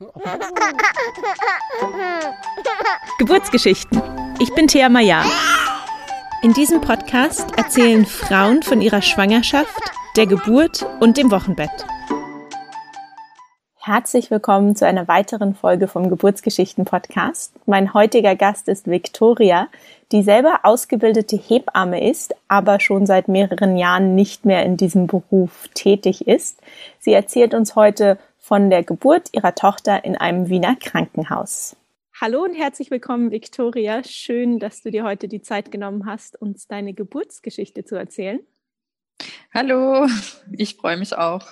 Geburtsgeschichten. Ich bin Thea Maya. In diesem Podcast erzählen Frauen von ihrer Schwangerschaft, der Geburt und dem Wochenbett. Herzlich willkommen zu einer weiteren Folge vom Geburtsgeschichten Podcast. Mein heutiger Gast ist Victoria, die selber ausgebildete Hebamme ist, aber schon seit mehreren Jahren nicht mehr in diesem Beruf tätig ist. Sie erzählt uns heute von der Geburt ihrer Tochter in einem Wiener Krankenhaus. Hallo und herzlich willkommen, Victoria. Schön, dass du dir heute die Zeit genommen hast, uns deine Geburtsgeschichte zu erzählen. Hallo, ich freue mich auch,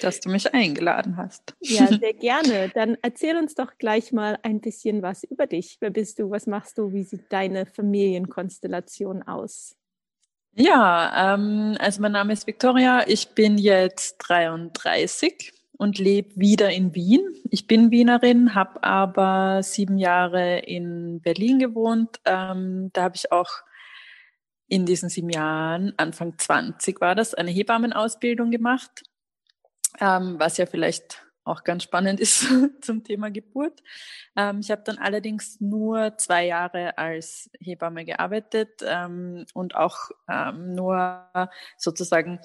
dass du mich eingeladen hast. Ja, sehr gerne. Dann erzähl uns doch gleich mal ein bisschen was über dich. Wer bist du? Was machst du? Wie sieht deine Familienkonstellation aus? Ja, ähm, also mein Name ist Victoria. Ich bin jetzt 33 und lebe wieder in Wien. Ich bin Wienerin, habe aber sieben Jahre in Berlin gewohnt. Ähm, da habe ich auch in diesen sieben Jahren, Anfang 20 war das, eine Hebammenausbildung gemacht, ähm, was ja vielleicht auch ganz spannend ist zum Thema Geburt. Ähm, ich habe dann allerdings nur zwei Jahre als Hebamme gearbeitet ähm, und auch ähm, nur sozusagen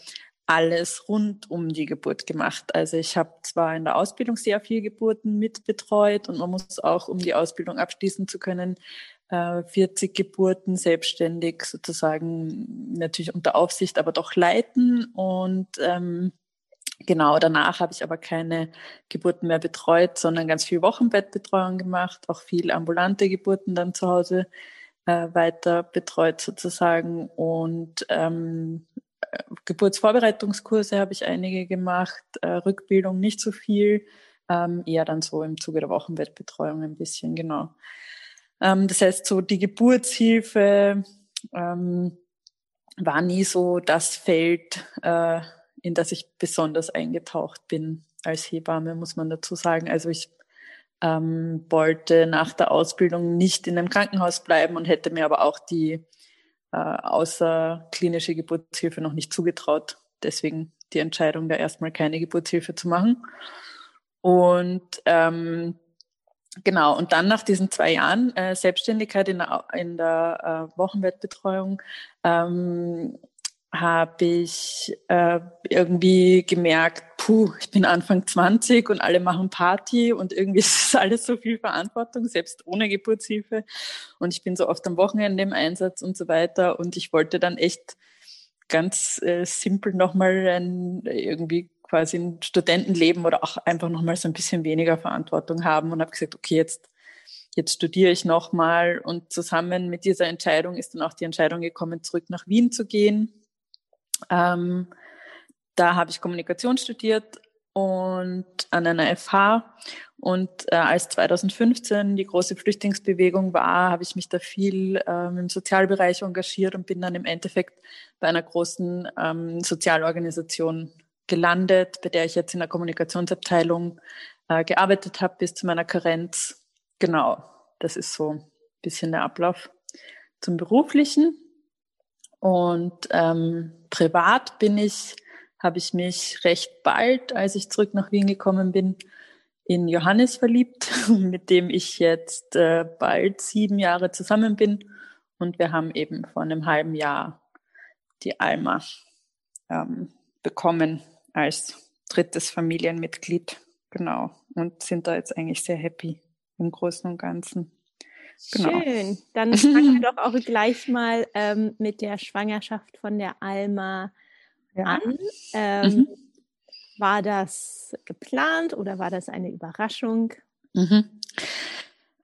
alles rund um die Geburt gemacht. Also ich habe zwar in der Ausbildung sehr viel Geburten mitbetreut und man muss auch, um die Ausbildung abschließen zu können, 40 äh, Geburten selbstständig sozusagen natürlich unter Aufsicht, aber doch leiten. Und ähm, genau danach habe ich aber keine Geburten mehr betreut, sondern ganz viel Wochenbettbetreuung gemacht, auch viel ambulante Geburten dann zu Hause äh, weiter betreut sozusagen und ähm, Geburtsvorbereitungskurse habe ich einige gemacht, äh, Rückbildung nicht so viel, ähm, eher dann so im Zuge der Wochenbettbetreuung ein bisschen, genau. Ähm, das heißt, so die Geburtshilfe ähm, war nie so das Feld, äh, in das ich besonders eingetaucht bin als Hebamme, muss man dazu sagen. Also ich ähm, wollte nach der Ausbildung nicht in einem Krankenhaus bleiben und hätte mir aber auch die äh, außer klinische Geburtshilfe noch nicht zugetraut. Deswegen die Entscheidung, da erstmal keine Geburtshilfe zu machen. Und ähm, genau, und dann nach diesen zwei Jahren äh, Selbstständigkeit in der, in der äh, Wochenbettbetreuung ähm, habe ich äh, irgendwie gemerkt, puh, ich bin Anfang 20 und alle machen Party und irgendwie ist es alles so viel Verantwortung, selbst ohne Geburtshilfe. Und ich bin so oft am Wochenende im Einsatz und so weiter. Und ich wollte dann echt ganz äh, simpel nochmal ein, irgendwie quasi ein Studentenleben oder auch einfach nochmal so ein bisschen weniger Verantwortung haben und habe gesagt, okay, jetzt jetzt studiere ich nochmal und zusammen mit dieser Entscheidung ist dann auch die Entscheidung gekommen, zurück nach Wien zu gehen ähm, da habe ich Kommunikation studiert und an einer FH. Und äh, als 2015 die große Flüchtlingsbewegung war, habe ich mich da viel ähm, im Sozialbereich engagiert und bin dann im Endeffekt bei einer großen ähm, Sozialorganisation gelandet, bei der ich jetzt in der Kommunikationsabteilung äh, gearbeitet habe bis zu meiner Karenz. Genau, das ist so ein bisschen der Ablauf zum beruflichen. Und ähm, privat bin ich, habe ich mich recht bald, als ich zurück nach Wien gekommen bin, in Johannes verliebt, mit dem ich jetzt äh, bald sieben Jahre zusammen bin. Und wir haben eben vor einem halben Jahr die Alma ähm, bekommen als drittes Familienmitglied. Genau. Und sind da jetzt eigentlich sehr happy im Großen und Ganzen. Genau. Schön. Dann fangen wir doch auch gleich mal ähm, mit der Schwangerschaft von der Alma ja. an. Ähm, mhm. War das geplant oder war das eine Überraschung? Mhm.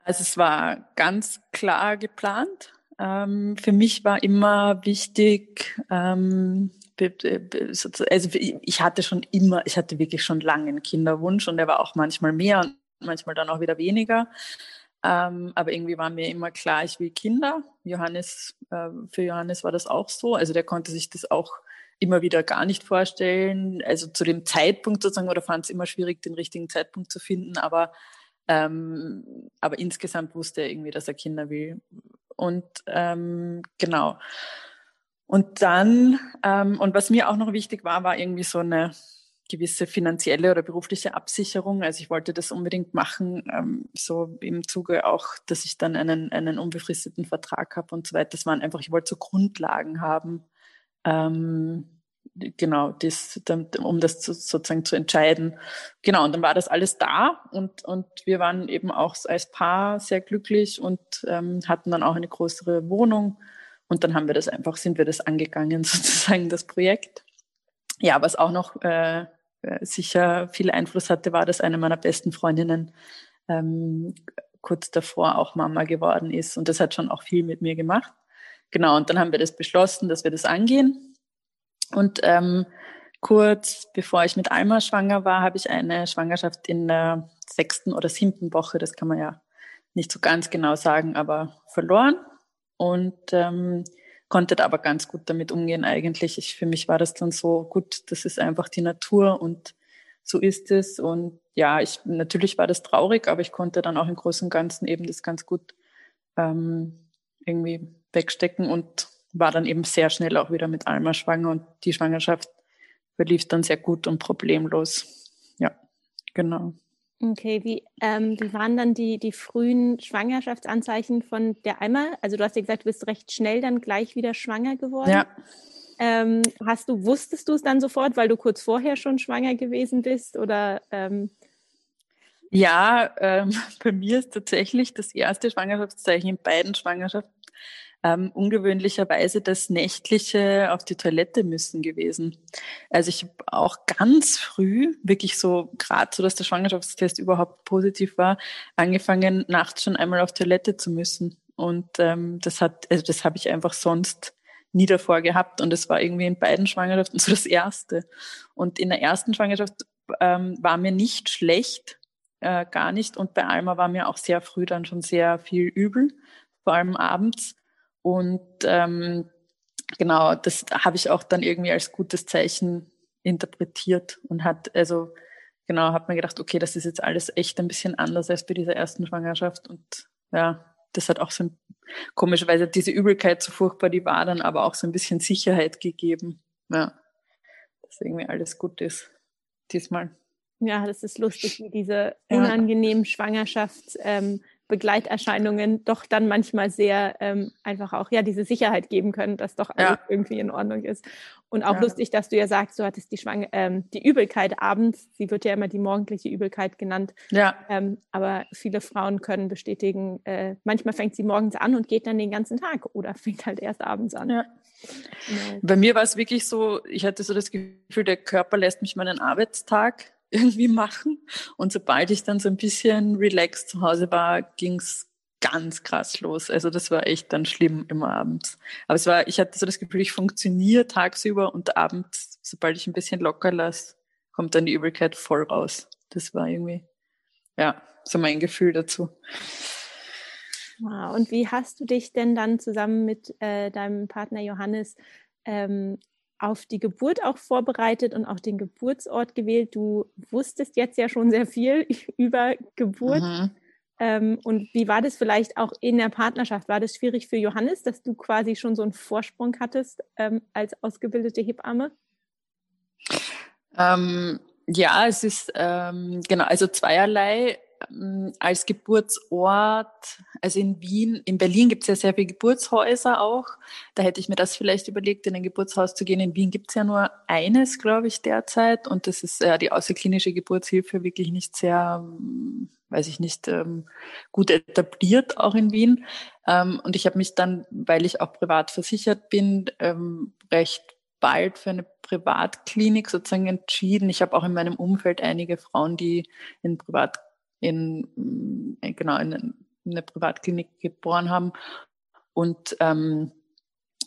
Also es war ganz klar geplant. Ähm, für mich war immer wichtig, ähm, also ich hatte schon immer, ich hatte wirklich schon lange einen Kinderwunsch und der war auch manchmal mehr und manchmal dann auch wieder weniger. Ähm, aber irgendwie war mir immer klar, ich will Kinder. Johannes, äh, für Johannes war das auch so. Also der konnte sich das auch immer wieder gar nicht vorstellen. Also zu dem Zeitpunkt sozusagen, oder fand es immer schwierig, den richtigen Zeitpunkt zu finden. Aber, ähm, aber insgesamt wusste er irgendwie, dass er Kinder will. Und ähm, genau. Und dann, ähm, und was mir auch noch wichtig war, war irgendwie so eine gewisse finanzielle oder berufliche Absicherung. Also ich wollte das unbedingt machen, ähm, so im Zuge auch, dass ich dann einen, einen unbefristeten Vertrag habe und so weiter. Das waren einfach, ich wollte so Grundlagen haben, ähm, genau, das, um das zu, sozusagen zu entscheiden. Genau, und dann war das alles da und, und wir waren eben auch als Paar sehr glücklich und ähm, hatten dann auch eine größere Wohnung. Und dann haben wir das einfach, sind wir das angegangen, sozusagen das Projekt. Ja, was auch noch äh, sicher viel Einfluss hatte, war, dass eine meiner besten Freundinnen ähm, kurz davor auch Mama geworden ist. Und das hat schon auch viel mit mir gemacht. Genau, und dann haben wir das beschlossen, dass wir das angehen. Und ähm, kurz bevor ich mit Alma schwanger war, habe ich eine Schwangerschaft in der sechsten oder siebten Woche, das kann man ja nicht so ganz genau sagen, aber verloren. Und ähm, konnte aber ganz gut damit umgehen eigentlich. Ich, für mich war das dann so gut, das ist einfach die Natur und so ist es. Und ja, ich natürlich war das traurig, aber ich konnte dann auch im Großen und Ganzen eben das ganz gut ähm, irgendwie wegstecken und war dann eben sehr schnell auch wieder mit Alma schwanger und die Schwangerschaft verlief dann sehr gut und problemlos. Ja, genau. Okay, wie, ähm, wie waren dann die, die frühen Schwangerschaftsanzeichen von der Alma? Also du hast ja gesagt, du bist recht schnell dann gleich wieder schwanger geworden. Ja. Ähm, hast du, wusstest du es dann sofort, weil du kurz vorher schon schwanger gewesen bist? Oder ähm ja, ähm, bei mir ist tatsächlich das erste Schwangerschaftszeichen in beiden Schwangerschaften ähm, ungewöhnlicherweise das nächtliche auf die Toilette müssen gewesen. Also ich habe auch ganz früh, wirklich so gerade so, dass der Schwangerschaftstest überhaupt positiv war, angefangen nachts schon einmal auf Toilette zu müssen. Und ähm, das hat, also das habe ich einfach sonst nie davor gehabt. Und es war irgendwie in beiden Schwangerschaften so das erste. Und in der ersten Schwangerschaft ähm, war mir nicht schlecht, äh, gar nicht. Und bei Alma war mir auch sehr früh dann schon sehr viel übel, vor allem abends. Und ähm, genau, das habe ich auch dann irgendwie als gutes Zeichen interpretiert und hat, also genau, habe mir gedacht, okay, das ist jetzt alles echt ein bisschen anders als bei dieser ersten Schwangerschaft. Und ja, das hat auch so ein, komischerweise diese Übelkeit so furchtbar, die war dann aber auch so ein bisschen Sicherheit gegeben. Ja, dass irgendwie alles gut ist diesmal. Ja, das ist lustig, wie diese unangenehmen ja. Schwangerschafts, ähm, Begleiterscheinungen doch dann manchmal sehr ähm, einfach auch ja diese Sicherheit geben können, dass doch alles ja. irgendwie in Ordnung ist. Und auch ja. lustig, dass du ja sagst, du hattest die Schwang ähm, die Übelkeit abends. Sie wird ja immer die morgendliche Übelkeit genannt. Ja. Ähm, aber viele Frauen können bestätigen, äh, manchmal fängt sie morgens an und geht dann den ganzen Tag oder fängt halt erst abends an. Ja. Genau. Bei mir war es wirklich so, ich hatte so das Gefühl, der Körper lässt mich meinen Arbeitstag irgendwie machen. Und sobald ich dann so ein bisschen relaxed zu Hause war, ging's ganz krass los. Also das war echt dann schlimm immer abends. Aber es war, ich hatte so das Gefühl, ich funktioniere tagsüber und abends, sobald ich ein bisschen locker lasse, kommt dann die Übelkeit voll raus. Das war irgendwie, ja, so mein Gefühl dazu. Wow. Und wie hast du dich denn dann zusammen mit äh, deinem Partner Johannes ähm, auf die Geburt auch vorbereitet und auch den Geburtsort gewählt. Du wusstest jetzt ja schon sehr viel über Geburt. Mhm. Ähm, und wie war das vielleicht auch in der Partnerschaft? War das schwierig für Johannes, dass du quasi schon so einen Vorsprung hattest ähm, als ausgebildete Hebamme? Ähm, ja, es ist ähm, genau, also zweierlei. Ähm, als Geburtsort, also in Wien, in Berlin gibt es ja sehr viele Geburtshäuser auch. Da hätte ich mir das vielleicht überlegt, in ein Geburtshaus zu gehen. In Wien gibt es ja nur eines, glaube ich, derzeit. Und das ist ja die außerklinische Geburtshilfe wirklich nicht sehr, hm, weiß ich nicht, ähm, gut etabliert, auch in Wien. Ähm, und ich habe mich dann, weil ich auch privat versichert bin, recht bald für eine Privatklinik sozusagen entschieden. Ich habe auch in meinem Umfeld einige Frauen, die in Privat in, äh, genau, in, in eine Privatklinik geboren haben. Und ähm,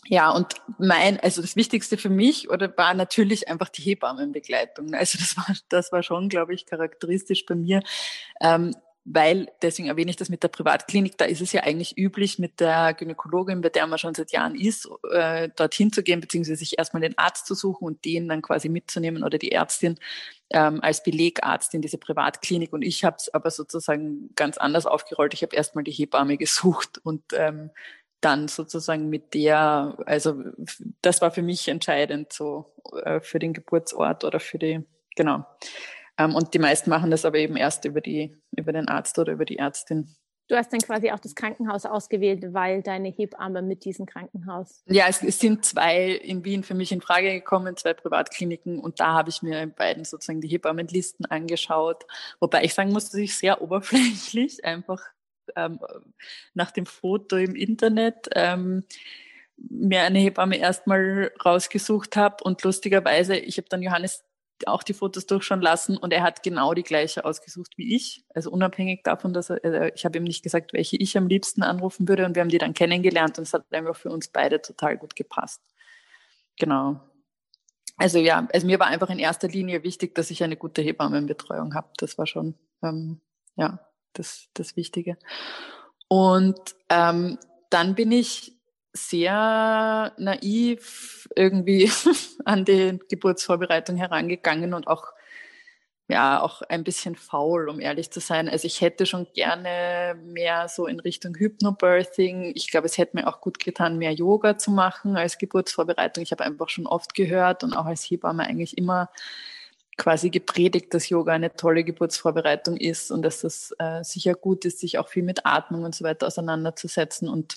ja, und mein, also das Wichtigste für mich oder war natürlich einfach die Hebammenbegleitung. Also das war, das war schon, glaube ich, charakteristisch bei mir. Ähm, weil, deswegen erwähne ich das mit der Privatklinik, da ist es ja eigentlich üblich, mit der Gynäkologin, bei der man schon seit Jahren ist, äh, dorthin zu gehen, beziehungsweise sich erstmal den Arzt zu suchen und den dann quasi mitzunehmen oder die Ärztin ähm, als Belegarzt in diese Privatklinik. Und ich habe es aber sozusagen ganz anders aufgerollt. Ich habe erstmal die Hebamme gesucht und ähm, dann sozusagen mit der, also das war für mich entscheidend so äh, für den Geburtsort oder für die genau. Ähm, und die meisten machen das aber eben erst über die, über den Arzt oder über die Ärztin. Du hast dann quasi auch das Krankenhaus ausgewählt, weil deine Hebamme mit diesem Krankenhaus. Ja, es, es, sind zwei in Wien für mich in Frage gekommen, zwei Privatkliniken und da habe ich mir in beiden sozusagen die Hebammenlisten angeschaut. Wobei ich sagen muss, dass ich sehr oberflächlich einfach ähm, nach dem Foto im Internet ähm, mir eine Hebamme erstmal rausgesucht habe und lustigerweise, ich habe dann Johannes auch die Fotos durchschauen lassen und er hat genau die gleiche ausgesucht wie ich. Also unabhängig davon, dass er, äh, ich habe ihm nicht gesagt, welche ich am liebsten anrufen würde und wir haben die dann kennengelernt und es hat einfach für uns beide total gut gepasst. Genau. Also ja, also mir war einfach in erster Linie wichtig, dass ich eine gute Hebammenbetreuung habe. Das war schon ähm, ja das, das Wichtige. Und ähm, dann bin ich sehr naiv irgendwie an die Geburtsvorbereitung herangegangen und auch ja auch ein bisschen faul, um ehrlich zu sein. Also ich hätte schon gerne mehr so in Richtung Hypnobirthing. Ich glaube, es hätte mir auch gut getan, mehr Yoga zu machen als Geburtsvorbereitung. Ich habe einfach schon oft gehört und auch als Hebamme eigentlich immer quasi gepredigt, dass Yoga eine tolle Geburtsvorbereitung ist und dass das äh, sicher gut ist, sich auch viel mit Atmung und so weiter auseinanderzusetzen und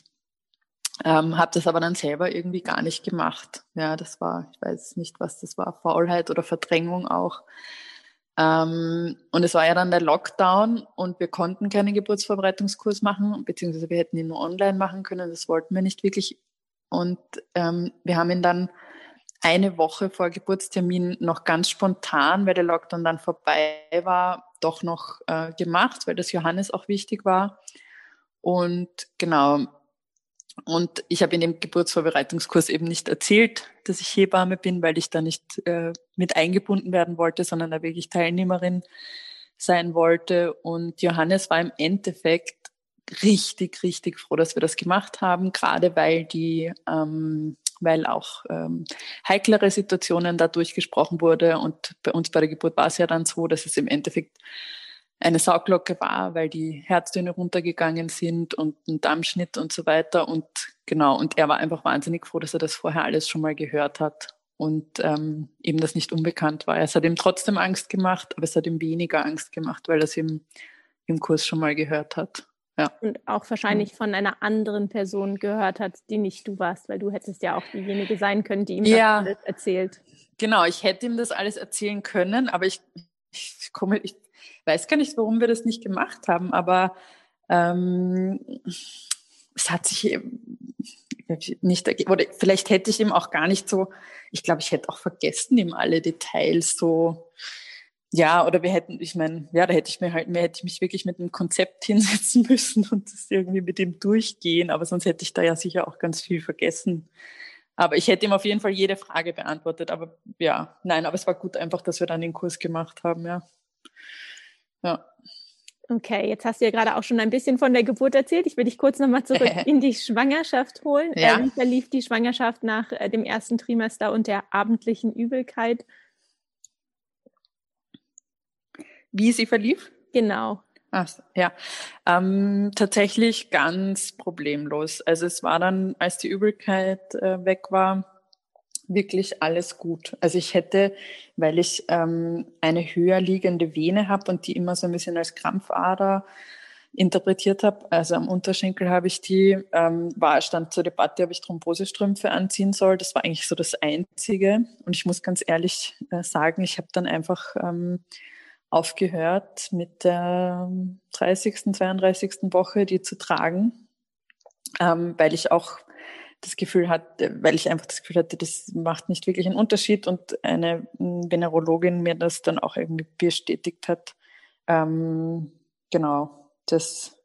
ähm, habe das aber dann selber irgendwie gar nicht gemacht. Ja, das war, ich weiß nicht, was das war, Faulheit oder Verdrängung auch. Ähm, und es war ja dann der Lockdown und wir konnten keinen Geburtsvorbereitungskurs machen, beziehungsweise wir hätten ihn nur online machen können. Das wollten wir nicht wirklich. Und ähm, wir haben ihn dann eine Woche vor Geburtstermin noch ganz spontan, weil der Lockdown dann vorbei war, doch noch äh, gemacht, weil das Johannes auch wichtig war. Und genau, und ich habe in dem Geburtsvorbereitungskurs eben nicht erzählt, dass ich Hebamme bin, weil ich da nicht äh, mit eingebunden werden wollte, sondern da wirklich Teilnehmerin sein wollte. Und Johannes war im Endeffekt richtig, richtig froh, dass wir das gemacht haben, gerade weil die, ähm, weil auch ähm, heiklere Situationen da durchgesprochen wurde. Und bei uns bei der Geburt war es ja dann so, dass es im Endeffekt eine Sauglocke war, weil die Herztöne runtergegangen sind und ein Dammschnitt und so weiter. Und genau, und er war einfach wahnsinnig froh, dass er das vorher alles schon mal gehört hat und ähm, eben das nicht unbekannt war. Es hat ihm trotzdem Angst gemacht, aber es hat ihm weniger Angst gemacht, weil er es im, im Kurs schon mal gehört hat. Ja. Und auch wahrscheinlich von einer anderen Person gehört hat, die nicht du warst, weil du hättest ja auch diejenige sein können, die ihm ja, das alles erzählt. Genau, ich hätte ihm das alles erzählen können, aber ich, ich komme, ich weiß gar nicht, warum wir das nicht gemacht haben, aber ähm, es hat sich nicht, oder vielleicht hätte ich ihm auch gar nicht so, ich glaube, ich hätte auch vergessen, ihm alle Details so, ja, oder wir hätten, ich meine, ja, da hätte ich mir halt, mehr hätte ich mich wirklich mit einem Konzept hinsetzen müssen und das irgendwie mit ihm durchgehen, aber sonst hätte ich da ja sicher auch ganz viel vergessen. Aber ich hätte ihm auf jeden Fall jede Frage beantwortet, aber ja, nein, aber es war gut einfach, dass wir dann den Kurs gemacht haben, ja. Ja. Okay, jetzt hast du ja gerade auch schon ein bisschen von der Geburt erzählt. Ich will dich kurz nochmal zurück in die Schwangerschaft holen. Ja. Äh, wie verlief die Schwangerschaft nach äh, dem ersten Trimester und der abendlichen Übelkeit? Wie sie verlief? Genau. Ach, ja, ähm, tatsächlich ganz problemlos. Also es war dann, als die Übelkeit äh, weg war, wirklich alles gut. Also ich hätte, weil ich ähm, eine höher liegende Vene habe und die immer so ein bisschen als Krampfader interpretiert habe, also am Unterschenkel habe ich die, ähm, war stand zur Debatte, ob ich Thrombosestrümpfe anziehen soll. Das war eigentlich so das Einzige. Und ich muss ganz ehrlich äh, sagen, ich habe dann einfach ähm, aufgehört, mit der 30., 32. Woche die zu tragen, ähm, weil ich auch das Gefühl hatte, weil ich einfach das Gefühl hatte, das macht nicht wirklich einen Unterschied und eine Venerologin mir das dann auch irgendwie bestätigt hat. Ähm, genau, das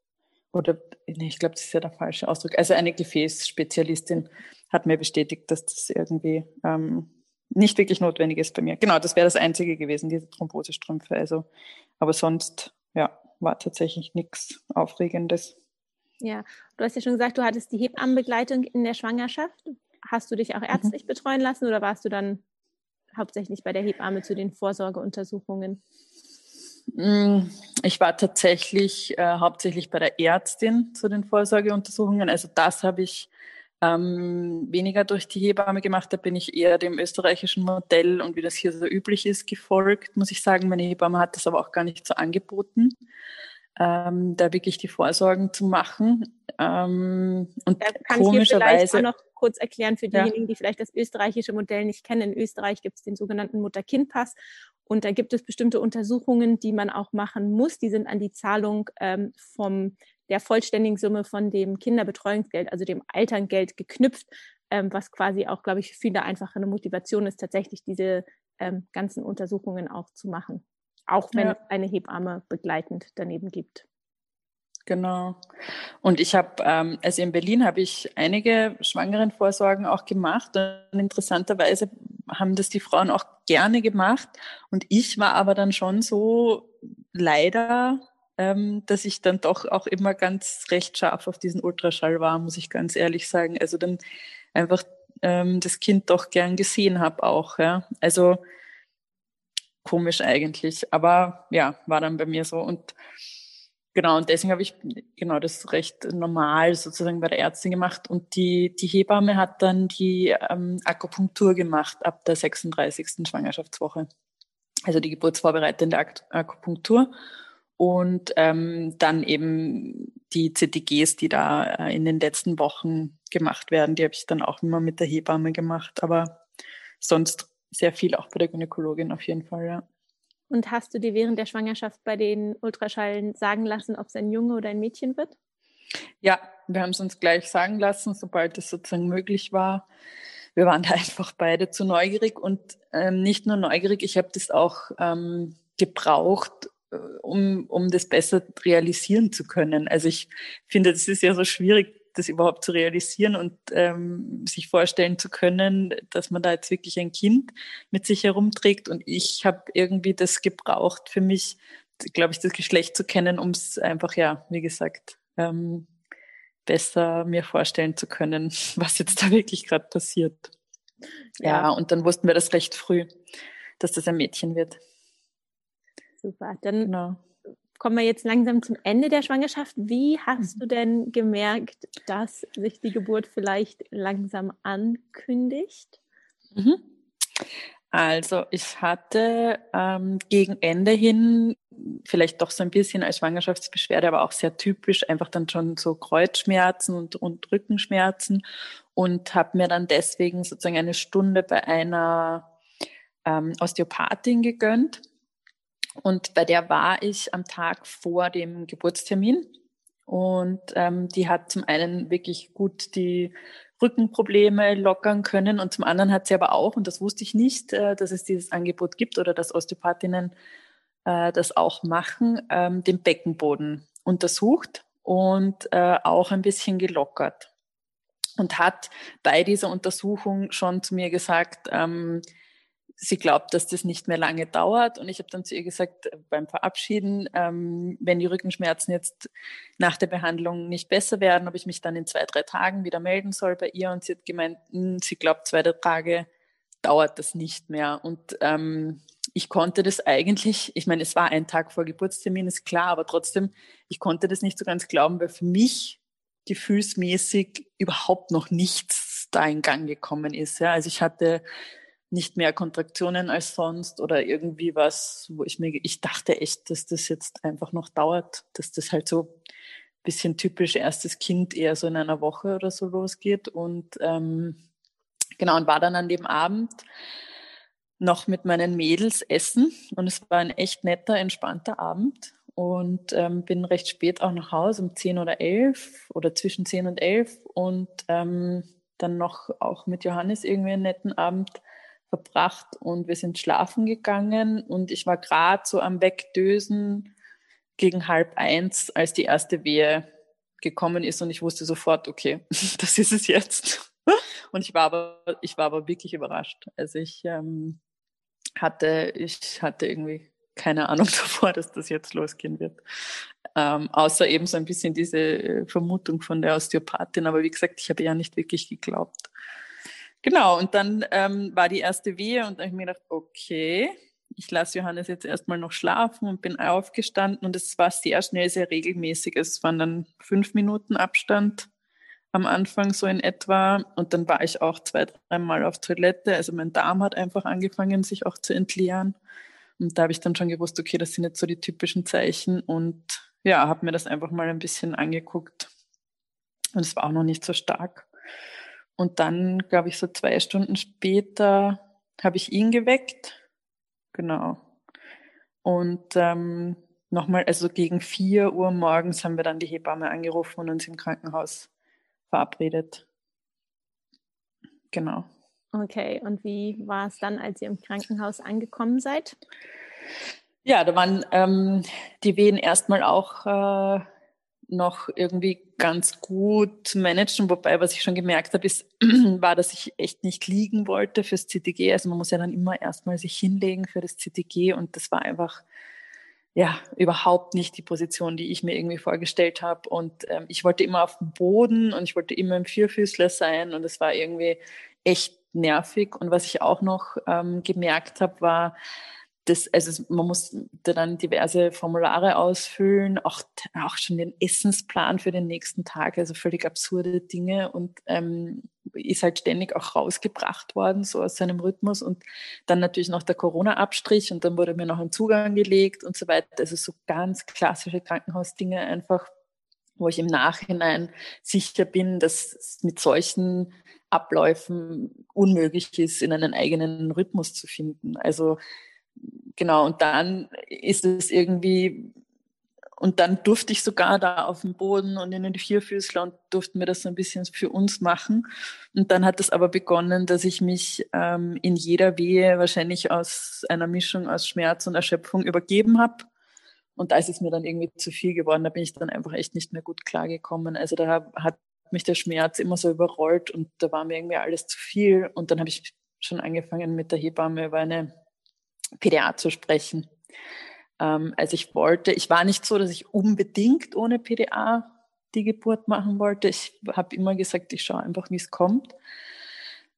oder nee, ich glaube, das ist ja der falsche Ausdruck. Also eine Gefäßspezialistin hat mir bestätigt, dass das irgendwie ähm, nicht wirklich notwendig ist bei mir. Genau, das wäre das Einzige gewesen, diese Thrombosestrümpfe. Also, aber sonst, ja, war tatsächlich nichts Aufregendes. Ja, du hast ja schon gesagt, du hattest die Hebammenbegleitung in der Schwangerschaft. Hast du dich auch mhm. ärztlich mhm. betreuen lassen oder warst du dann hauptsächlich bei der Hebamme zu den Vorsorgeuntersuchungen? Mm, ich war tatsächlich äh, hauptsächlich bei der Ärztin zu den Vorsorgeuntersuchungen. Also das habe ich ähm, weniger durch die Hebamme gemacht habe, bin ich eher dem österreichischen Modell und wie das hier so üblich ist, gefolgt, muss ich sagen. Meine Hebamme hat das aber auch gar nicht so angeboten, ähm, da wirklich die Vorsorgen zu machen. Ähm, und da kann komischerweise. Ich noch kurz erklären für diejenigen, ja. die vielleicht das österreichische Modell nicht kennen. In Österreich gibt es den sogenannten Mutter-Kind-Pass und da gibt es bestimmte Untersuchungen, die man auch machen muss. Die sind an die Zahlung ähm, vom der vollständigen Summe von dem Kinderbetreuungsgeld, also dem Elterngeld geknüpft, ähm, was quasi auch, glaube ich, für viele einfach eine Motivation ist, tatsächlich diese ähm, ganzen Untersuchungen auch zu machen. Auch wenn ja. es eine Hebamme begleitend daneben gibt. Genau. Und ich habe, ähm, also in Berlin habe ich einige Schwangerenvorsorgen auch gemacht. Und interessanterweise haben das die Frauen auch gerne gemacht. Und ich war aber dann schon so leider, ähm, dass ich dann doch auch immer ganz recht scharf auf diesen Ultraschall war, muss ich ganz ehrlich sagen. Also dann einfach ähm, das Kind doch gern gesehen habe auch. Ja. Also komisch eigentlich, aber ja, war dann bei mir so. Und Genau, und deswegen habe ich genau das recht normal sozusagen bei der Ärztin gemacht. Und die, die Hebamme hat dann die ähm, Akupunktur gemacht ab der 36. Schwangerschaftswoche. Also die geburtsvorbereitende Ak Akupunktur. Und ähm, dann eben die CTGs, die da äh, in den letzten Wochen gemacht werden, die habe ich dann auch immer mit der Hebamme gemacht. Aber sonst sehr viel auch bei der Gynäkologin auf jeden Fall, ja. Und hast du dir während der Schwangerschaft bei den Ultraschallen sagen lassen, ob es ein Junge oder ein Mädchen wird? Ja, wir haben es uns gleich sagen lassen, sobald es sozusagen möglich war. Wir waren da einfach beide zu neugierig und ähm, nicht nur neugierig, ich habe das auch ähm, gebraucht, äh, um, um das besser realisieren zu können. Also ich finde, das ist ja so schwierig, das überhaupt zu realisieren und ähm, sich vorstellen zu können, dass man da jetzt wirklich ein Kind mit sich herumträgt. Und ich habe irgendwie das gebraucht für mich, glaube ich, das Geschlecht zu kennen, um es einfach, ja, wie gesagt, ähm, besser mir vorstellen zu können, was jetzt da wirklich gerade passiert. Ja. ja, und dann wussten wir das recht früh, dass das ein Mädchen wird. Super, dann genau kommen wir jetzt langsam zum Ende der Schwangerschaft. Wie hast du denn gemerkt, dass sich die Geburt vielleicht langsam ankündigt? Mhm. Also ich hatte ähm, gegen Ende hin vielleicht doch so ein bisschen als Schwangerschaftsbeschwerde, aber auch sehr typisch, einfach dann schon so Kreuzschmerzen und, und Rückenschmerzen und habe mir dann deswegen sozusagen eine Stunde bei einer ähm, Osteopathin gegönnt und bei der war ich am Tag vor dem Geburtstermin. Und ähm, die hat zum einen wirklich gut die Rückenprobleme lockern können und zum anderen hat sie aber auch, und das wusste ich nicht, äh, dass es dieses Angebot gibt oder dass Osteopathinnen äh, das auch machen, ähm, den Beckenboden untersucht und äh, auch ein bisschen gelockert. Und hat bei dieser Untersuchung schon zu mir gesagt, ähm, sie glaubt, dass das nicht mehr lange dauert. Und ich habe dann zu ihr gesagt, äh, beim Verabschieden, ähm, wenn die Rückenschmerzen jetzt nach der Behandlung nicht besser werden, ob ich mich dann in zwei, drei Tagen wieder melden soll bei ihr. Und sie hat gemeint, mh, hm, sie glaubt, zwei, drei Tage dauert das nicht mehr. Und ähm, ich konnte das eigentlich, ich meine, es war ein Tag vor Geburtstermin, ist klar, aber trotzdem, ich konnte das nicht so ganz glauben, weil für mich gefühlsmäßig überhaupt noch nichts da in Gang gekommen ist. Ja. Also ich hatte nicht mehr Kontraktionen als sonst oder irgendwie was, wo ich mir, ich dachte echt, dass das jetzt einfach noch dauert, dass das halt so ein bisschen typisch erstes Kind eher so in einer Woche oder so losgeht. Und ähm, genau und war dann an dem Abend noch mit meinen Mädels essen. Und es war ein echt netter, entspannter Abend. Und ähm, bin recht spät auch nach Hause um zehn oder elf oder zwischen zehn und elf. Und ähm, dann noch auch mit Johannes irgendwie einen netten Abend verbracht und wir sind schlafen gegangen und ich war gerade so am Wegdösen gegen halb eins, als die erste Wehe gekommen ist und ich wusste sofort, okay, das ist es jetzt. Und ich war aber, ich war aber wirklich überrascht. Also ich ähm, hatte, ich hatte irgendwie keine Ahnung davor, dass das jetzt losgehen wird. Ähm, außer eben so ein bisschen diese Vermutung von der Osteopathin. Aber wie gesagt, ich habe ja nicht wirklich geglaubt. Genau, und dann ähm, war die erste Wehe und dann habe ich mir gedacht, okay, ich lasse Johannes jetzt erstmal noch schlafen und bin aufgestanden und es war sehr schnell, sehr regelmäßig. Es waren dann fünf Minuten Abstand am Anfang so in etwa. Und dann war ich auch zwei, dreimal auf Toilette. Also mein Darm hat einfach angefangen, sich auch zu entleeren. Und da habe ich dann schon gewusst, okay, das sind jetzt so die typischen Zeichen. Und ja, habe mir das einfach mal ein bisschen angeguckt. Und es war auch noch nicht so stark. Und dann, glaube ich, so zwei Stunden später habe ich ihn geweckt. Genau. Und ähm, nochmal, also gegen vier Uhr morgens haben wir dann die Hebamme angerufen und uns im Krankenhaus verabredet. Genau. Okay, und wie war es dann, als ihr im Krankenhaus angekommen seid? Ja, da waren ähm, die Wehen erstmal auch äh, noch irgendwie ganz gut zu managen, wobei was ich schon gemerkt habe, ist, war, dass ich echt nicht liegen wollte fürs CTG. Also man muss ja dann immer erstmal sich hinlegen für das CTG und das war einfach ja überhaupt nicht die Position, die ich mir irgendwie vorgestellt habe. Und ähm, ich wollte immer auf dem Boden und ich wollte immer im Vierfüßler sein und es war irgendwie echt nervig. Und was ich auch noch ähm, gemerkt habe, war, das, also man musste dann diverse Formulare ausfüllen, auch, auch schon den Essensplan für den nächsten Tag, also völlig absurde Dinge und ähm, ist halt ständig auch rausgebracht worden, so aus seinem Rhythmus und dann natürlich noch der Corona-Abstrich und dann wurde mir noch ein Zugang gelegt und so weiter. Also so ganz klassische Krankenhausdinge einfach, wo ich im Nachhinein sicher bin, dass es mit solchen Abläufen unmöglich ist, in einen eigenen Rhythmus zu finden. Also genau, und dann ist es irgendwie, und dann durfte ich sogar da auf dem Boden und in die Vierfüßler und durften wir das so ein bisschen für uns machen. Und dann hat es aber begonnen, dass ich mich ähm, in jeder Wehe wahrscheinlich aus einer Mischung aus Schmerz und Erschöpfung übergeben habe. Und da ist es mir dann irgendwie zu viel geworden. Da bin ich dann einfach echt nicht mehr gut klargekommen. Also da hat mich der Schmerz immer so überrollt und da war mir irgendwie alles zu viel. Und dann habe ich schon angefangen mit der Hebamme über eine PDA zu sprechen. Ähm, also ich wollte, ich war nicht so, dass ich unbedingt ohne PDA die Geburt machen wollte. Ich habe immer gesagt, ich schaue einfach, wie es kommt.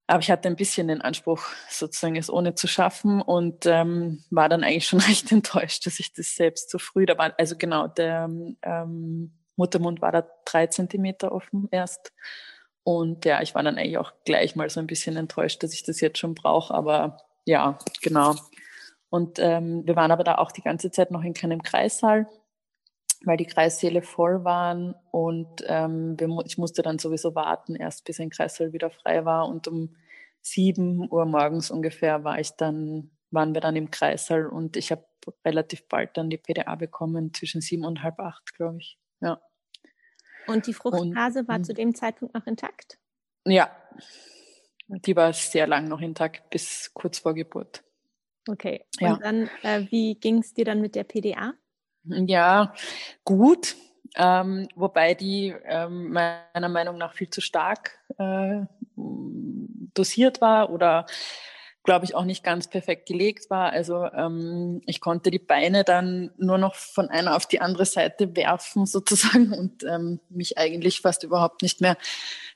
Aber ich hatte ein bisschen den Anspruch, sozusagen es ohne zu schaffen und ähm, war dann eigentlich schon recht enttäuscht, dass ich das selbst so früh, da war, also genau, der ähm, Muttermund war da drei Zentimeter offen erst. Und ja, ich war dann eigentlich auch gleich mal so ein bisschen enttäuscht, dass ich das jetzt schon brauche. Aber ja, genau. Und ähm, wir waren aber da auch die ganze Zeit noch in keinem Kreissaal, weil die Kreissäle voll waren und ähm, wir, ich musste dann sowieso warten, erst bis ein Kreissaal wieder frei war. Und um sieben Uhr morgens ungefähr war ich dann, waren wir dann im Kreissaal und ich habe relativ bald dann die PDA bekommen, zwischen sieben und halb acht, glaube ich. Ja. Und die Fruchtphase und, war zu dem Zeitpunkt noch intakt? Ja, die war sehr lang noch intakt, bis kurz vor Geburt. Okay. Und ja. dann, äh, wie ging es dir dann mit der PDA? Ja, gut. Ähm, wobei die ähm, meiner Meinung nach viel zu stark äh, dosiert war oder glaube ich auch nicht ganz perfekt gelegt war. Also ähm, ich konnte die Beine dann nur noch von einer auf die andere Seite werfen sozusagen und ähm, mich eigentlich fast überhaupt nicht mehr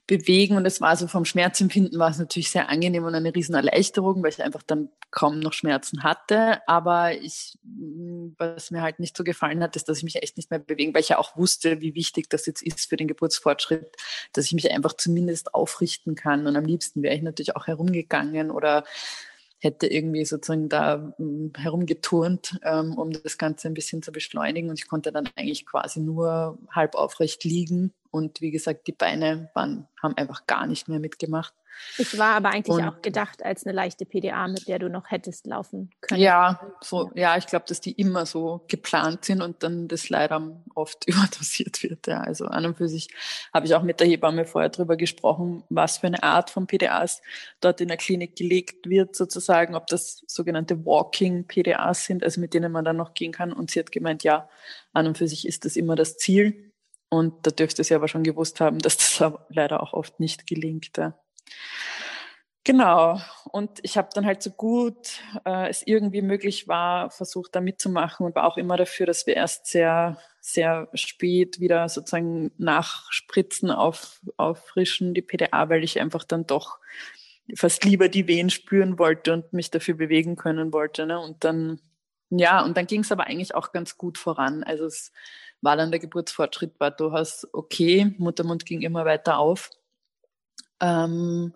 bewegen. Und es war so vom Schmerzempfinden war es natürlich sehr angenehm und eine riesen Erleichterung, weil ich einfach dann kaum noch Schmerzen hatte. Aber ich, was mir halt nicht so gefallen hat, ist, dass ich mich echt nicht mehr bewegen, weil ich ja auch wusste, wie wichtig das jetzt ist für den Geburtsfortschritt, dass ich mich einfach zumindest aufrichten kann. Und am liebsten wäre ich natürlich auch herumgegangen oder hätte irgendwie sozusagen da ähm, herumgeturnt, ähm, um das Ganze ein bisschen zu beschleunigen. Und ich konnte dann eigentlich quasi nur halb aufrecht liegen. Und wie gesagt, die Beine waren, haben einfach gar nicht mehr mitgemacht. Es war aber eigentlich und, auch gedacht als eine leichte PDA, mit der du noch hättest laufen können. Ja, so, ja, ich glaube, dass die immer so geplant sind und dann das leider oft überdosiert wird. Ja. Also an und für sich habe ich auch mit der Hebamme vorher drüber gesprochen, was für eine Art von PDAs dort in der Klinik gelegt wird, sozusagen, ob das sogenannte Walking PDAs sind, also mit denen man dann noch gehen kann. Und sie hat gemeint, ja, an und für sich ist das immer das Ziel. Und da dürfte sie aber schon gewusst haben, dass das leider auch oft nicht gelingt. Ja. Genau. Und ich habe dann halt so gut äh, es irgendwie möglich war, versucht da mitzumachen und war auch immer dafür, dass wir erst sehr, sehr spät wieder sozusagen nachspritzen, auf, auffrischen, die PDA, weil ich einfach dann doch fast lieber die Wehen spüren wollte und mich dafür bewegen können wollte. Ne? Und dann, ja, und dann ging es aber eigentlich auch ganz gut voran. Also es war dann der Geburtsfortschritt war durchaus okay. Muttermund ging immer weiter auf. Ähm,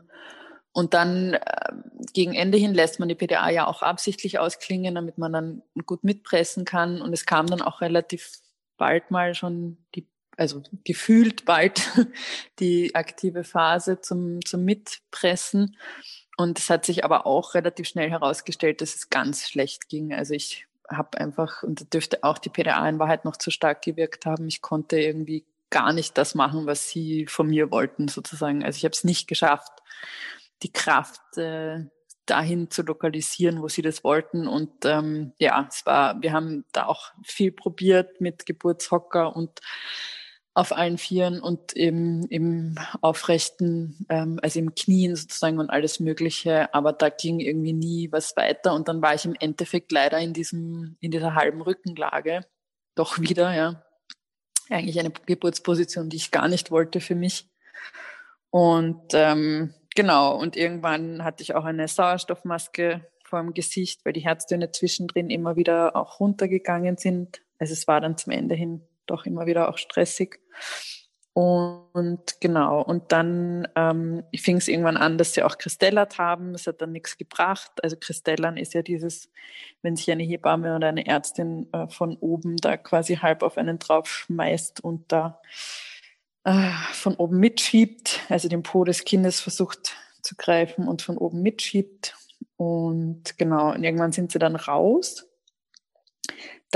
und dann äh, gegen Ende hin lässt man die PDA ja auch absichtlich ausklingen, damit man dann gut mitpressen kann. Und es kam dann auch relativ bald mal schon die, also gefühlt bald die aktive Phase zum, zum Mitpressen. Und es hat sich aber auch relativ schnell herausgestellt, dass es ganz schlecht ging. Also ich habe einfach, und da dürfte auch die PDA in Wahrheit noch zu stark gewirkt haben, ich konnte irgendwie gar nicht das machen, was sie von mir wollten, sozusagen. Also ich habe es nicht geschafft, die Kraft äh, dahin zu lokalisieren, wo sie das wollten. Und ähm, ja, es war, wir haben da auch viel probiert mit Geburtshocker und auf allen Vieren und im, im Aufrechten, ähm, also im Knien sozusagen und alles Mögliche. Aber da ging irgendwie nie was weiter. Und dann war ich im Endeffekt leider in diesem, in dieser halben Rückenlage. Doch wieder, ja. Eigentlich eine Geburtsposition, die ich gar nicht wollte für mich. Und ähm, genau, und irgendwann hatte ich auch eine Sauerstoffmaske vor dem Gesicht, weil die Herztöne zwischendrin immer wieder auch runtergegangen sind. Also es war dann zum Ende hin doch immer wieder auch stressig. Und genau, und dann ähm, fing es irgendwann an, dass sie auch Kristellat haben. Es hat dann nichts gebracht. Also Kristellern ist ja dieses, wenn sich eine Hebamme oder eine Ärztin äh, von oben da quasi halb auf einen draufschmeißt und da äh, von oben mitschiebt, also den Po des Kindes versucht zu greifen und von oben mitschiebt. Und genau, und irgendwann sind sie dann raus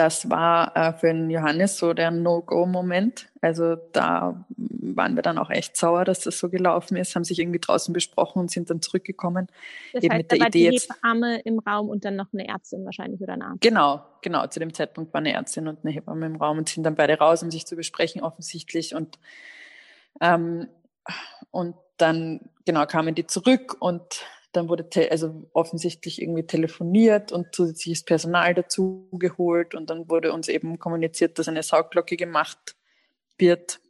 das war äh, für den Johannes so der No-Go-Moment. Also da waren wir dann auch echt sauer, dass das so gelaufen ist, haben sich irgendwie draußen besprochen und sind dann zurückgekommen. Das eben heißt, mit der da war Idee die Hebamme im Raum und dann noch eine Ärztin wahrscheinlich oder eine Arzt. Genau, genau. Zu dem Zeitpunkt war eine Ärztin und eine Hebamme im Raum und sind dann beide raus, um sich zu besprechen offensichtlich und ähm, und dann genau kamen die zurück und dann wurde also offensichtlich irgendwie telefoniert und zusätzliches Personal dazu geholt und dann wurde uns eben kommuniziert, dass eine Saugglocke gemacht wird.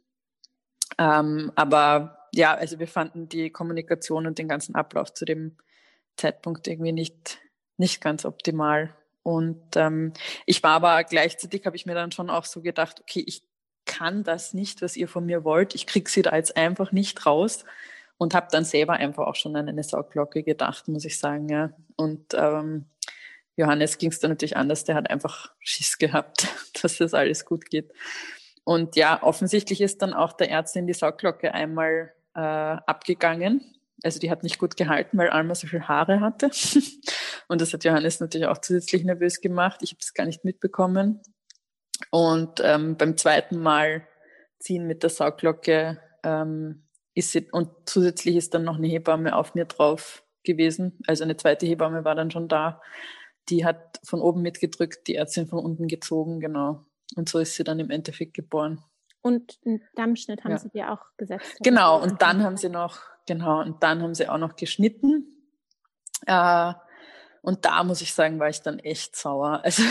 Ähm, aber ja, also wir fanden die Kommunikation und den ganzen Ablauf zu dem Zeitpunkt irgendwie nicht, nicht ganz optimal. Und ähm, ich war aber gleichzeitig, habe ich mir dann schon auch so gedacht, okay, ich kann das nicht, was ihr von mir wollt. Ich krieg sie da jetzt einfach nicht raus und habe dann selber einfach auch schon an eine Sauglocke gedacht, muss ich sagen. Ja. Und ähm, Johannes ging es dann natürlich anders, der hat einfach Schiss gehabt, dass das alles gut geht. Und ja, offensichtlich ist dann auch der Ärztin die Sauglocke einmal äh, abgegangen. Also die hat nicht gut gehalten, weil Alma so viel Haare hatte. Und das hat Johannes natürlich auch zusätzlich nervös gemacht. Ich habe das gar nicht mitbekommen. Und ähm, beim zweiten Mal ziehen mit der Sauglocke ähm, ist sie, und zusätzlich ist dann noch eine Hebamme auf mir drauf gewesen. Also eine zweite Hebamme war dann schon da. Die hat von oben mitgedrückt, die Ärztin von unten gezogen, genau. Und so ist sie dann im Endeffekt geboren. Und einen Dammschnitt haben ja. sie dir auch gesetzt. Genau, und dann haben sie noch, genau, und dann haben sie auch noch geschnitten. Äh, und da muss ich sagen, war ich dann echt sauer. Also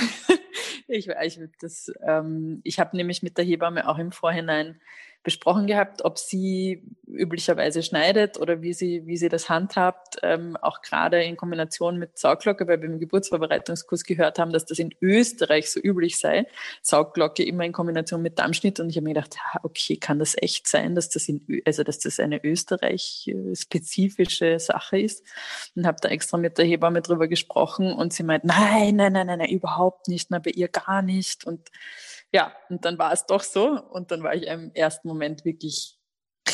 ich, ich, das, ähm, ich habe nämlich mit der Hebamme auch im Vorhinein besprochen gehabt, ob sie üblicherweise schneidet oder wie sie, wie sie das handhabt, ähm, auch gerade in Kombination mit Sauglocke, weil wir im Geburtsvorbereitungskurs gehört haben, dass das in Österreich so üblich sei, Saugglocke immer in Kombination mit Dammschnitt. Und ich habe mir gedacht, okay, kann das echt sein, dass das in, also dass das eine Österreich-spezifische Sache ist? Und habe da extra mit der Hebamme drüber gesprochen und sie meint, nein, nein, nein, nein, nein überhaupt nicht, na, bei ihr gar nicht. Und ja, und dann war es doch so. Und dann war ich im ersten Moment wirklich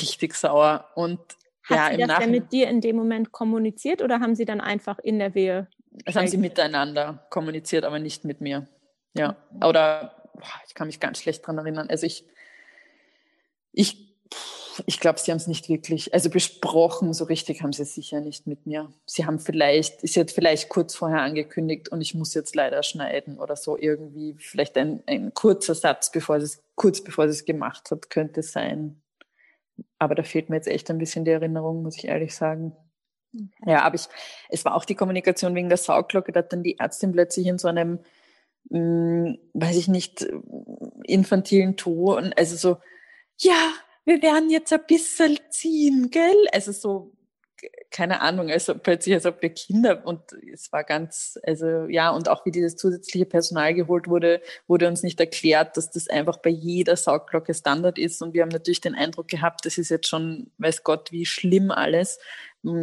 richtig sauer. Und Hat ja, sie das denn mit dir in dem Moment kommuniziert oder haben sie dann einfach in der Wehe? Das haben sie miteinander kommuniziert, aber nicht mit mir. Ja. Oder boah, ich kann mich ganz schlecht dran erinnern. Also ich, ich ich glaube, sie haben es nicht wirklich, also besprochen, so richtig haben sie es sicher nicht mit mir. Sie haben vielleicht, sie hat vielleicht kurz vorher angekündigt und ich muss jetzt leider schneiden oder so irgendwie, vielleicht ein, ein kurzer Satz, bevor sie es, kurz bevor sie es gemacht hat, könnte sein. Aber da fehlt mir jetzt echt ein bisschen die Erinnerung, muss ich ehrlich sagen. Okay. Ja, aber ich, es war auch die Kommunikation wegen der Sauglocke, da hat dann die Ärztin plötzlich in so einem, mh, hm, weiß ich nicht, infantilen Ton, also so, ja, wir werden jetzt ein bisschen ziehen, gell? Also so keine Ahnung, also plötzlich, als ob wir Kinder und es war ganz, also ja, und auch wie dieses zusätzliche Personal geholt wurde, wurde uns nicht erklärt, dass das einfach bei jeder Saugglocke Standard ist und wir haben natürlich den Eindruck gehabt, das ist jetzt schon, weiß Gott, wie schlimm alles.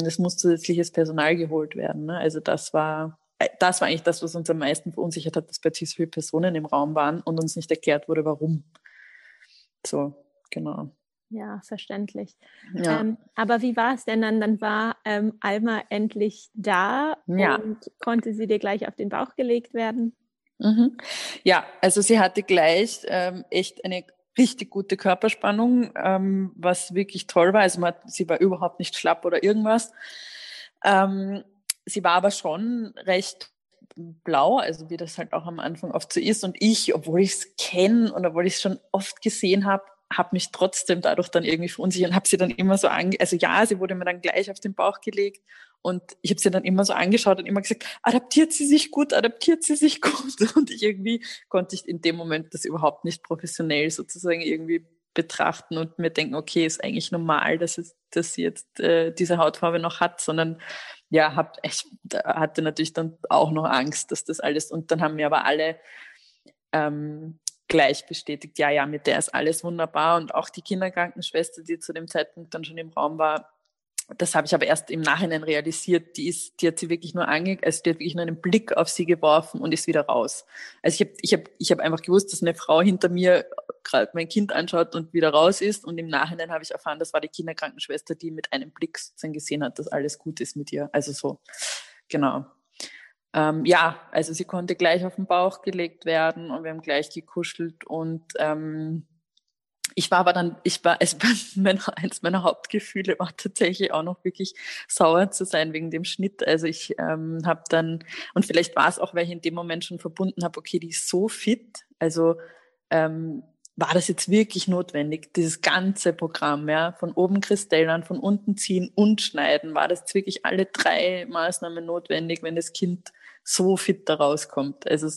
Es muss zusätzliches Personal geholt werden. Ne? Also das war, das war eigentlich das, was uns am meisten verunsichert hat, dass plötzlich so viele Personen im Raum waren und uns nicht erklärt wurde, warum. So, genau. Ja, verständlich. Ja. Ähm, aber wie war es denn dann? Dann war ähm, Alma endlich da ja. und konnte sie dir gleich auf den Bauch gelegt werden? Mhm. Ja, also sie hatte gleich ähm, echt eine richtig gute Körperspannung, ähm, was wirklich toll war. Also man, sie war überhaupt nicht schlapp oder irgendwas. Ähm, sie war aber schon recht blau, also wie das halt auch am Anfang oft so ist. Und ich, obwohl ich es kenne und obwohl ich es schon oft gesehen habe, habe mich trotzdem dadurch dann irgendwie verunsichert und habe sie dann immer so ange also ja, sie wurde mir dann gleich auf den Bauch gelegt und ich habe sie dann immer so angeschaut und immer gesagt, adaptiert sie sich gut, adaptiert sie sich gut. Und ich irgendwie konnte ich in dem Moment das überhaupt nicht professionell sozusagen irgendwie betrachten und mir denken, okay, ist eigentlich normal, dass es, dass sie jetzt äh, diese Hautfarbe noch hat, sondern ja, hab, ich hatte natürlich dann auch noch Angst, dass das alles und dann haben mir aber alle ähm, gleich bestätigt, ja, ja, mit der ist alles wunderbar. Und auch die Kinderkrankenschwester, die zu dem Zeitpunkt dann schon im Raum war, das habe ich aber erst im Nachhinein realisiert, die ist, die hat sie wirklich nur ange, also die hat wirklich nur einen Blick auf sie geworfen und ist wieder raus. Also ich habe ich hab, ich hab einfach gewusst, dass eine Frau hinter mir gerade mein Kind anschaut und wieder raus ist und im Nachhinein habe ich erfahren, das war die Kinderkrankenschwester, die mit einem Blick sozusagen gesehen hat, dass alles gut ist mit ihr. Also so, genau ähm, ja, also sie konnte gleich auf den Bauch gelegt werden und wir haben gleich gekuschelt und ähm, ich war aber dann, ich war, also mein, eins meiner Hauptgefühle war tatsächlich auch noch wirklich sauer zu sein wegen dem Schnitt. Also ich ähm, habe dann, und vielleicht war es auch, weil ich in dem Moment schon verbunden habe, okay, die ist so fit. Also ähm, war das jetzt wirklich notwendig, dieses ganze Programm, ja, von oben Kristellern, von unten ziehen und schneiden, war das wirklich alle drei Maßnahmen notwendig, wenn das Kind so fit da rauskommt. Also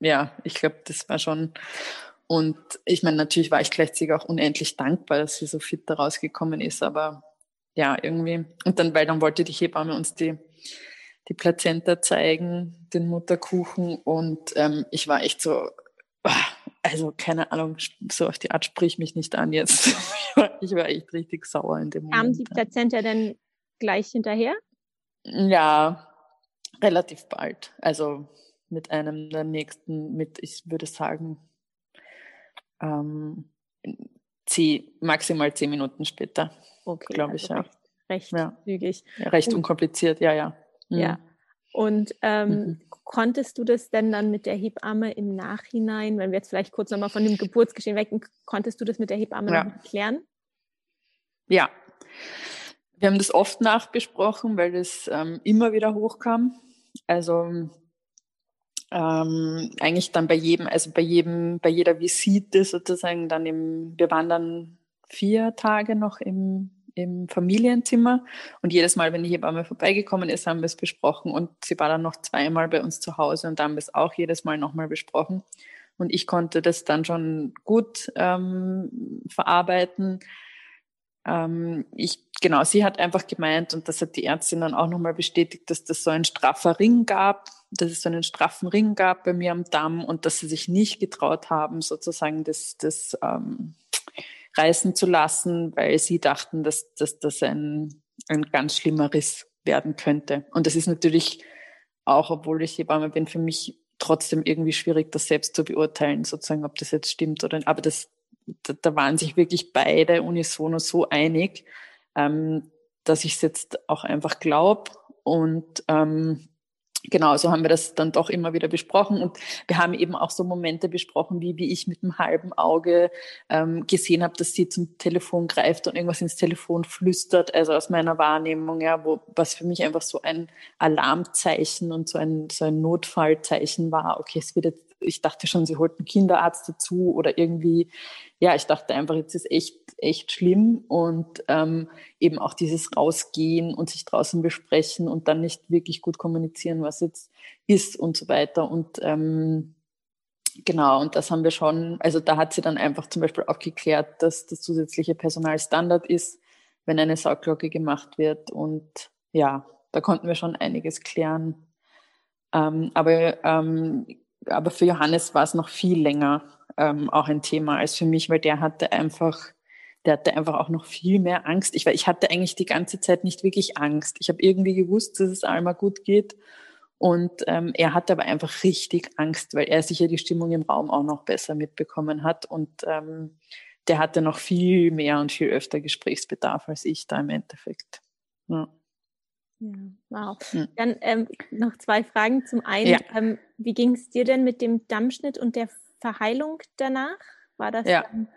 ja, ich glaube, das war schon. Und ich meine, natürlich war ich gleichzeitig auch unendlich dankbar, dass sie so fit da rausgekommen ist, aber ja, irgendwie. Und dann, weil dann wollte die Hebamme uns die, die Plazenta zeigen, den Mutterkuchen und ähm, ich war echt so, also keine Ahnung, so auf die Art sprich mich nicht an jetzt. ich, war, ich war echt richtig sauer in dem Moment. Kam die Plazenta denn gleich hinterher? Ja, relativ bald. Also mit einem der nächsten, mit, ich würde sagen, ähm, zehn, maximal zehn Minuten später. Okay. Glaube ich, also ja. Recht, ja. zügig. Ja, recht Und, unkompliziert, ja, ja. Mhm. Ja. Und ähm, mhm. konntest du das denn dann mit der Hebamme im Nachhinein, wenn wir jetzt vielleicht kurz nochmal von dem Geburtsgeschehen weg, konntest du das mit der Hebamme ja. noch klären? Ja. Wir haben das oft nachbesprochen, weil das ähm, immer wieder hochkam. Also ähm, eigentlich dann bei jedem, also bei jedem, bei jeder Visite sozusagen dann im, wir waren dann vier Tage noch im, im Familienzimmer. Und jedes Mal, wenn die Hebamme vorbeigekommen ist, haben wir es besprochen. Und sie war dann noch zweimal bei uns zu Hause und da haben wir es auch jedes Mal nochmal besprochen. Und ich konnte das dann schon gut ähm, verarbeiten. Ähm, ich, genau, sie hat einfach gemeint, und das hat die Ärztin dann auch nochmal bestätigt, dass das so ein straffer Ring gab, dass es so einen straffen Ring gab bei mir am Damm und dass sie sich nicht getraut haben, sozusagen das, das ähm, reißen zu lassen, weil sie dachten, dass, dass das ein, ein ganz schlimmer Riss werden könnte. Und das ist natürlich auch, obwohl ich Hebamme bin, für mich trotzdem irgendwie schwierig, das selbst zu beurteilen, sozusagen, ob das jetzt stimmt oder nicht. Aber das da, da waren sich wirklich beide unisono so einig, ähm, dass ich es jetzt auch einfach glaube. Und ähm, genau, so haben wir das dann doch immer wieder besprochen. Und wir haben eben auch so Momente besprochen, wie, wie ich mit einem halben Auge ähm, gesehen habe, dass sie zum Telefon greift und irgendwas ins Telefon flüstert, also aus meiner Wahrnehmung, ja, wo, was für mich einfach so ein Alarmzeichen und so ein, so ein Notfallzeichen war. Okay, es wird jetzt ich dachte schon, sie holt einen Kinderarzt dazu oder irgendwie, ja, ich dachte einfach, jetzt ist echt, echt schlimm und ähm, eben auch dieses Rausgehen und sich draußen besprechen und dann nicht wirklich gut kommunizieren, was jetzt ist und so weiter und ähm, Genau, und das haben wir schon, also da hat sie dann einfach zum Beispiel auch geklärt, dass das zusätzliche Personal Standard ist, wenn eine Sauglocke gemacht wird. Und ja, da konnten wir schon einiges klären. Ähm, aber, ähm, aber für Johannes war es noch viel länger ähm, auch ein Thema als für mich, weil der hatte einfach, der hatte einfach auch noch viel mehr Angst. Ich, ich hatte eigentlich die ganze Zeit nicht wirklich Angst. Ich habe irgendwie gewusst, dass es Alma gut geht. Und ähm, er hatte aber einfach richtig Angst, weil er sicher die Stimmung im Raum auch noch besser mitbekommen hat. Und ähm, der hatte noch viel mehr und viel öfter Gesprächsbedarf als ich da im Endeffekt. Ja. Ja, wow. Hm. Dann ähm, noch zwei Fragen. Zum einen, ja. ähm, wie ging es dir denn mit dem Dammschnitt und der Verheilung danach? War das? Ja. Dann,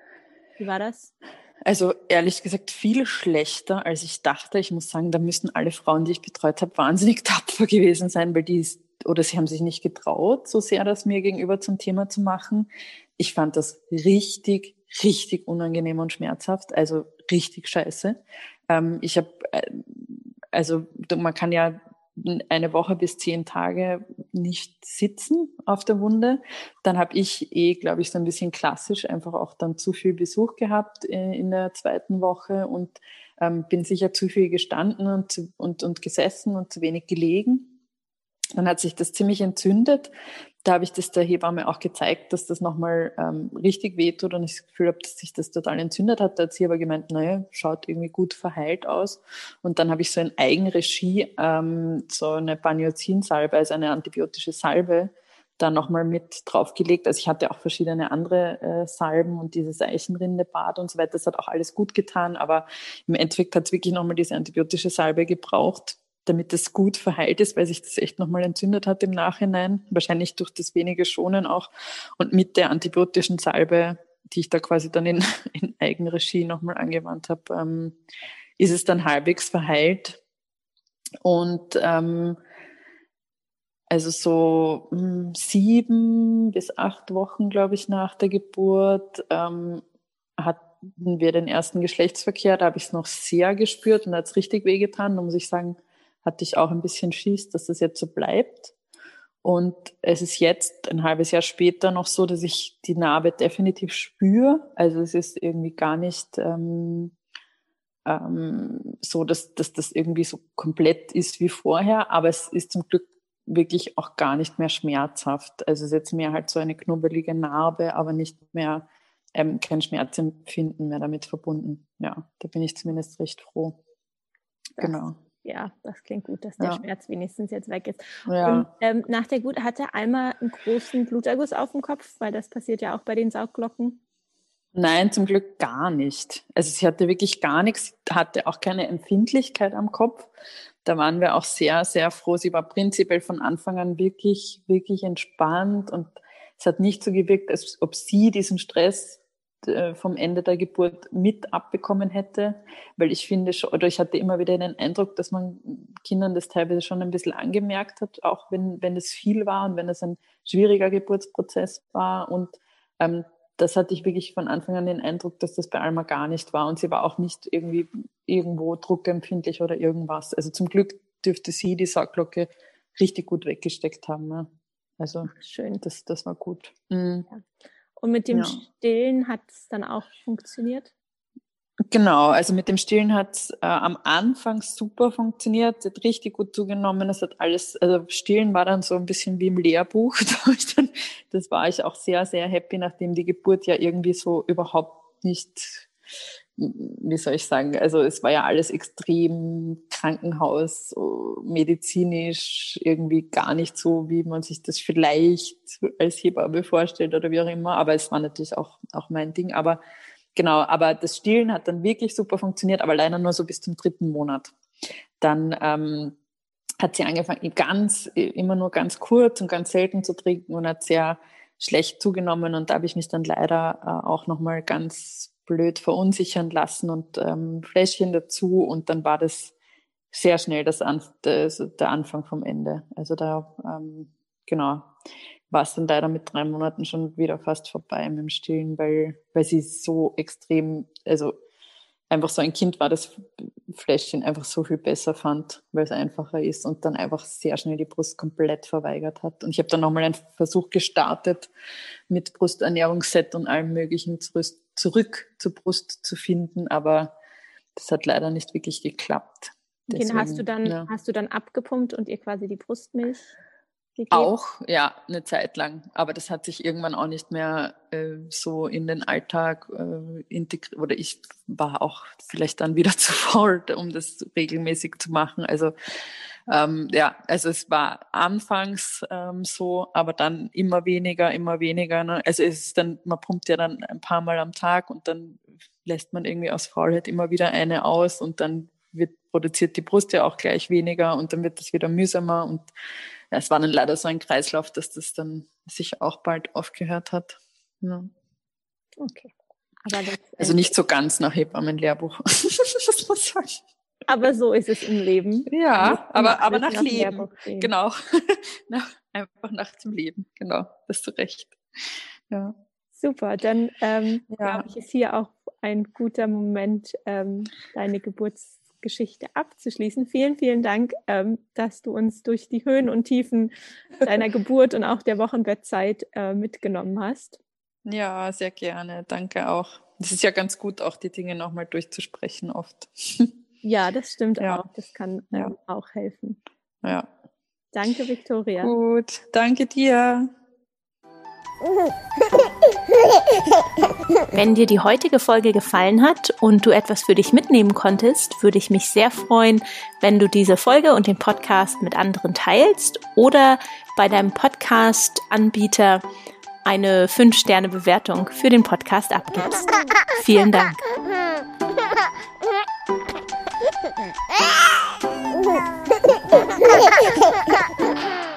wie war das? Also ehrlich gesagt viel schlechter, als ich dachte. Ich muss sagen, da müssen alle Frauen, die ich betreut habe, wahnsinnig tapfer gewesen sein, weil die oder sie haben sich nicht getraut, so sehr das mir gegenüber zum Thema zu machen. Ich fand das richtig, richtig unangenehm und schmerzhaft, also richtig scheiße. Ähm, ich habe, äh, also man kann ja eine Woche bis zehn Tage nicht sitzen auf der Wunde. Dann habe ich eh, glaube ich, so ein bisschen klassisch einfach auch dann zu viel Besuch gehabt äh, in der zweiten Woche und ähm, bin sicher zu viel gestanden und, und, und gesessen und zu wenig gelegen. Dann hat sich das ziemlich entzündet. Da habe ich das der Hebamme auch gezeigt, dass das nochmal ähm, richtig wehtut und ich das Gefühl habe, dass sich das total entzündet hat. Da hat sie aber gemeint, naja, schaut irgendwie gut verheilt aus. Und dann habe ich so in Eigenregie ähm, so eine Baniozinsalbe, also eine antibiotische Salbe, da nochmal mit draufgelegt. Also ich hatte auch verschiedene andere äh, Salben und dieses Eichenrindebad und so weiter. Das hat auch alles gut getan, aber im Endeffekt hat es wirklich nochmal diese antibiotische Salbe gebraucht damit es gut verheilt ist, weil sich das echt nochmal entzündet hat im Nachhinein. Wahrscheinlich durch das wenige Schonen auch. Und mit der antibiotischen Salbe, die ich da quasi dann in, in Eigenregie nochmal angewandt habe, ähm, ist es dann halbwegs verheilt. Und ähm, also so mh, hm, sieben bis acht Wochen, glaube ich, nach der Geburt ähm, hatten wir den ersten Geschlechtsverkehr. Da habe ich es noch sehr gespürt und hat es richtig wehgetan. Da muss ich sagen, hatte ich auch ein bisschen Schiss, dass das jetzt so bleibt. Und es ist jetzt ein halbes Jahr später noch so, dass ich die Narbe definitiv spüre. Also es ist irgendwie gar nicht ähm, ähm, so, dass, dass das irgendwie so komplett ist wie vorher, aber es ist zum Glück wirklich auch gar nicht mehr schmerzhaft. Also es ist jetzt mehr halt so eine knubbelige Narbe, aber nicht mehr ähm, kein Schmerzempfinden mehr damit verbunden. Ja, da bin ich zumindest recht froh. Genau ja, das klingt gut, dass der ja. Schmerz wenigstens jetzt weg ist. Ja. Und ähm, nach der Gut hatte Alma einen großen Bluterguss auf dem Kopf, weil das passiert ja auch bei den Saugglocken. Nein, zum Glück gar nicht. Also sie hatte wirklich gar nichts, hatte auch keine Empfindlichkeit am Kopf. Da waren wir auch sehr, sehr froh. Sie war prinzipiell von Anfang an wirklich, wirklich entspannt und es hat nicht so gewirkt, als ob sie diesen Stress äh, vom Ende der Geburt mit abbekommen hätte, weil ich finde schon, oder ich hatte immer wieder den Eindruck, dass man Kindern das teilweise schon ein bisschen angemerkt hat, auch wenn, wenn es viel war und wenn es ein schwieriger Geburtsprozess war und ähm, das hatte ich wirklich von Anfang an den Eindruck, dass das bei Alma gar nicht war und sie war auch nicht irgendwie irgendwo druckempfindlich oder irgendwas. Also zum Glück dürfte sie die Saugglocke richtig gut weggesteckt haben. Ne? Also schön, das, das war gut. Mhm. Ja. Und mit dem ja. Stillen hat es dann auch funktioniert? Genau, also mit dem Stillen hat es äh, am Anfang super funktioniert, es hat richtig gut zugenommen, es hat alles, also Stillen war dann so ein bisschen wie im Lehrbuch, dann, das war ich auch sehr, sehr happy, nachdem die Geburt ja irgendwie so überhaupt nicht wie soll ich sagen, also es war ja alles extrem Krankenhaus, medizinisch, irgendwie gar nicht so, wie man sich das vielleicht als Hebamme vorstellt oder wie auch immer. Aber es war natürlich auch, auch mein Ding. Aber genau, aber das Stillen hat dann wirklich super funktioniert, aber leider nur so bis zum dritten Monat. Dann ähm, hat sie angefangen, ganz, immer nur ganz kurz und ganz selten zu trinken und hat sehr schlecht zugenommen. Und da habe ich mich dann leider äh, auch nochmal ganz blöd verunsichern lassen und ähm, Fläschchen dazu und dann war das sehr schnell das An das, der Anfang vom Ende. Also da, ähm, genau, war es dann leider mit drei Monaten schon wieder fast vorbei mit dem Stillen, weil, weil sie so extrem, also einfach so ein Kind war, das Fläschchen einfach so viel besser fand, weil es einfacher ist und dann einfach sehr schnell die Brust komplett verweigert hat. Und ich habe dann nochmal einen Versuch gestartet mit Brusternährungsset und allem möglichen zurück zur Brust zu finden, aber das hat leider nicht wirklich geklappt. Deswegen, hast du dann, ja. hast du dann abgepumpt und ihr quasi die Brustmilch gegeben? Auch, ja, eine Zeit lang. Aber das hat sich irgendwann auch nicht mehr äh, so in den Alltag äh, integriert. Oder ich war auch vielleicht dann wieder zu faul, um das regelmäßig zu machen. Also ähm, ja, also es war anfangs ähm, so, aber dann immer weniger, immer weniger. Ne? Also es ist dann, man pumpt ja dann ein paar Mal am Tag und dann lässt man irgendwie aus Faulheit immer wieder eine aus und dann wird produziert die Brust ja auch gleich weniger und dann wird das wieder mühsamer und ja, es war dann leider so ein Kreislauf, dass das dann sich auch bald aufgehört hat. Ja. Okay. also nicht so ganz nach Hebammenlehrbuch, muss man sagen. Aber so ist es im Leben. Ja, aber, aber nach, nach Leben. Genau. einfach nach dem Leben. Genau. Hast du recht. Ja. Super. Dann ähm, ja. glaube ich, ist hier auch ein guter Moment, ähm, deine Geburtsgeschichte abzuschließen. Vielen, vielen Dank, ähm, dass du uns durch die Höhen und Tiefen deiner Geburt und auch der Wochenbettzeit äh, mitgenommen hast. Ja, sehr gerne. Danke auch. Es ist ja ganz gut, auch die Dinge nochmal durchzusprechen oft. Ja, das stimmt ja. auch. Das kann ähm, ja. auch helfen. Ja. Danke, Victoria. Gut, danke dir. Wenn dir die heutige Folge gefallen hat und du etwas für dich mitnehmen konntest, würde ich mich sehr freuen, wenn du diese Folge und den Podcast mit anderen teilst oder bei deinem Podcast-Anbieter eine 5-Sterne-Bewertung für den Podcast abgibst. Vielen Dank. えー。